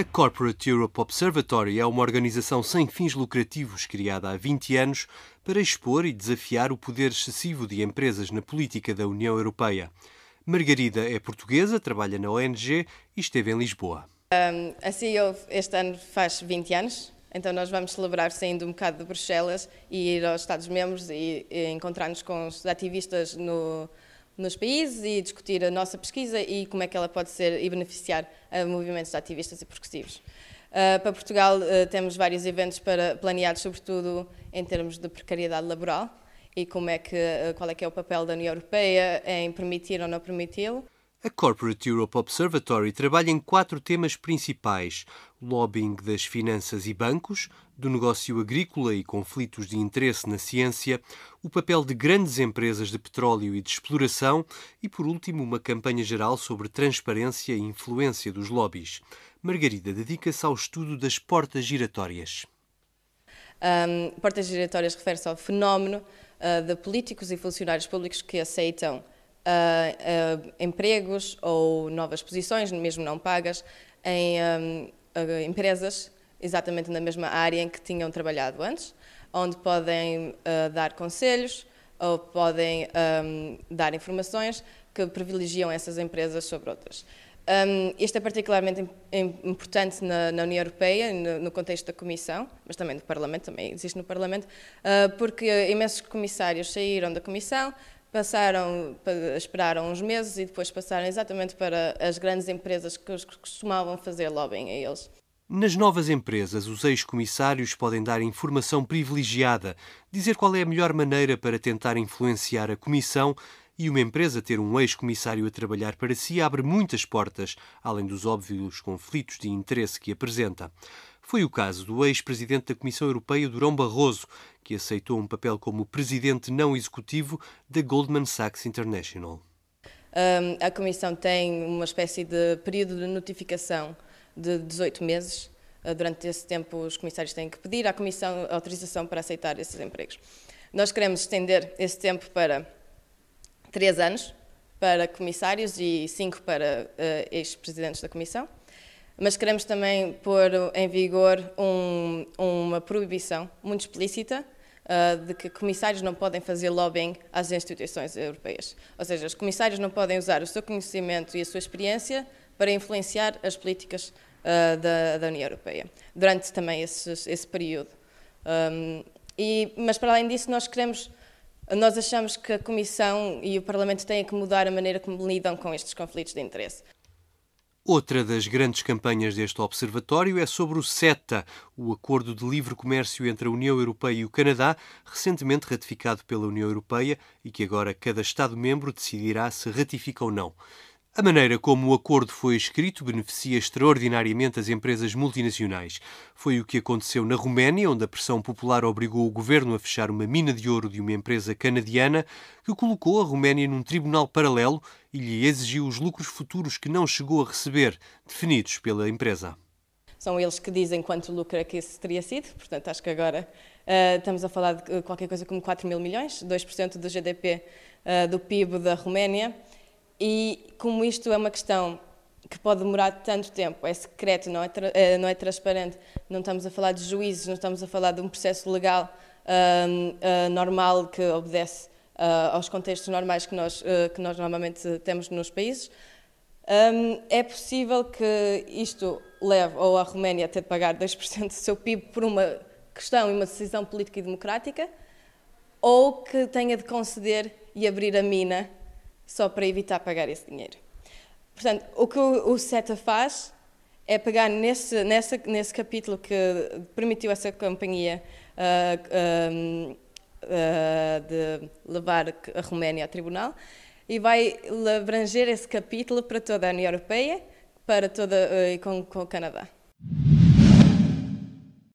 A Corporate Europe Observatory é uma organização sem fins lucrativos criada há 20 anos para expor e desafiar o poder excessivo de empresas na política da União Europeia. Margarida é portuguesa, trabalha na ONG e esteve em Lisboa. Um, a CEO este ano faz 20 anos, então nós vamos celebrar saindo um bocado de Bruxelas e ir aos Estados-membros e, e encontrar-nos com os ativistas no, nos países e discutir a nossa pesquisa e como é que ela pode ser e beneficiar a movimentos de ativistas e progressivos. Uh, para Portugal uh, temos vários eventos para, planeados, sobretudo em termos de precariedade laboral e como é que, uh, qual é que é o papel da União Europeia em permitir ou não permiti-lo. A Corporate Europe Observatory trabalha em quatro temas principais: lobbying das finanças e bancos, do negócio agrícola e conflitos de interesse na ciência, o papel de grandes empresas de petróleo e de exploração e, por último, uma campanha geral sobre transparência e influência dos lobbies. Margarida dedica-se ao estudo das portas giratórias. Um, portas giratórias refere-se ao fenómeno uh, de políticos e funcionários públicos que aceitam uh, uh, empregos ou novas posições, mesmo não pagas, em um, empresas exatamente na mesma área em que tinham trabalhado antes, onde podem dar conselhos ou podem um, dar informações que privilegiam essas empresas sobre outras. Um, isto é particularmente importante na, na União Europeia, no, no, contexto da Comissão, mas também do Parlamento, também existe no Parlamento, uh, porque imensos comissários saíram da Comissão, passaram, esperaram uns meses e depois passaram exatamente para as grandes empresas que costumavam fazer lobbying a eles. Nas novas empresas, os ex-comissários podem dar informação privilegiada, dizer qual é a melhor maneira para tentar influenciar a comissão e uma empresa ter um ex-comissário a trabalhar para si abre muitas portas, além dos óbvios conflitos de interesse que apresenta. Foi o caso do ex-presidente da Comissão Europeia, Durão Barroso, que aceitou um papel como presidente não executivo da Goldman Sachs International. A Comissão tem uma espécie de período de notificação de 18 meses. Uh, durante esse tempo, os comissários têm que pedir à Comissão autorização para aceitar esses empregos. Nós queremos estender esse tempo para três anos para comissários e cinco para uh, ex-presidentes da Comissão mas queremos também pôr em vigor um, uma proibição muito explícita uh, de que comissários não podem fazer lobbying às instituições europeias. Ou seja, os comissários não podem usar o seu conhecimento e a sua experiência para influenciar as políticas uh, da, da, União Europeia, durante também esse, período. Um, e, mas, para além disso, nós queremos nós achamos que a Comissão e o Parlamento têm que mudar a maneira como lidam com estes conflitos de interesse. Outra das grandes campanhas deste observatório é sobre o CETA, o Acordo de Livre Comércio entre a União Europeia e o Canadá, recentemente ratificado pela União Europeia e que agora cada Estado-membro decidirá se ratifica ou não. A maneira como o acordo foi escrito beneficia extraordinariamente as empresas multinacionais. Foi o que aconteceu na Roménia, onde a pressão popular obrigou o governo a fechar uma mina de ouro de uma empresa canadiana, que colocou a Roménia num tribunal paralelo e lhe exigiu os lucros futuros que não chegou a receber, definidos pela empresa. São eles que dizem quanto lucro é que esse teria sido, portanto, acho que agora uh, estamos a falar de qualquer coisa como 4 mil milhões, 2% do GDP uh, eh, do PIB da Roménia. E como isto é uma questão que pode demorar tanto tempo, é secreto, não é, eh, não é transparente, não estamos a falar de juízes, não estamos a falar de um processo legal uh, uh, normal que obedece uh, aos contextos normais que nós, que nós normalmente temos nos países, um, é possível que isto leve ou a Roménia a ter de pagar 2% do seu PIB por uma questão e uma decisão política e democrática, ou que tenha de conceder e abrir a mina só para evitar pagar esse dinheiro. Portanto, o que o, CETA faz é pegar nesse, nessa, nesse capítulo que permitiu essa companhia uh, uh, de levar a Roménia ao tribunal e vai abranger esse capítulo para toda a União Europeia para toda, e com, com o Canadá.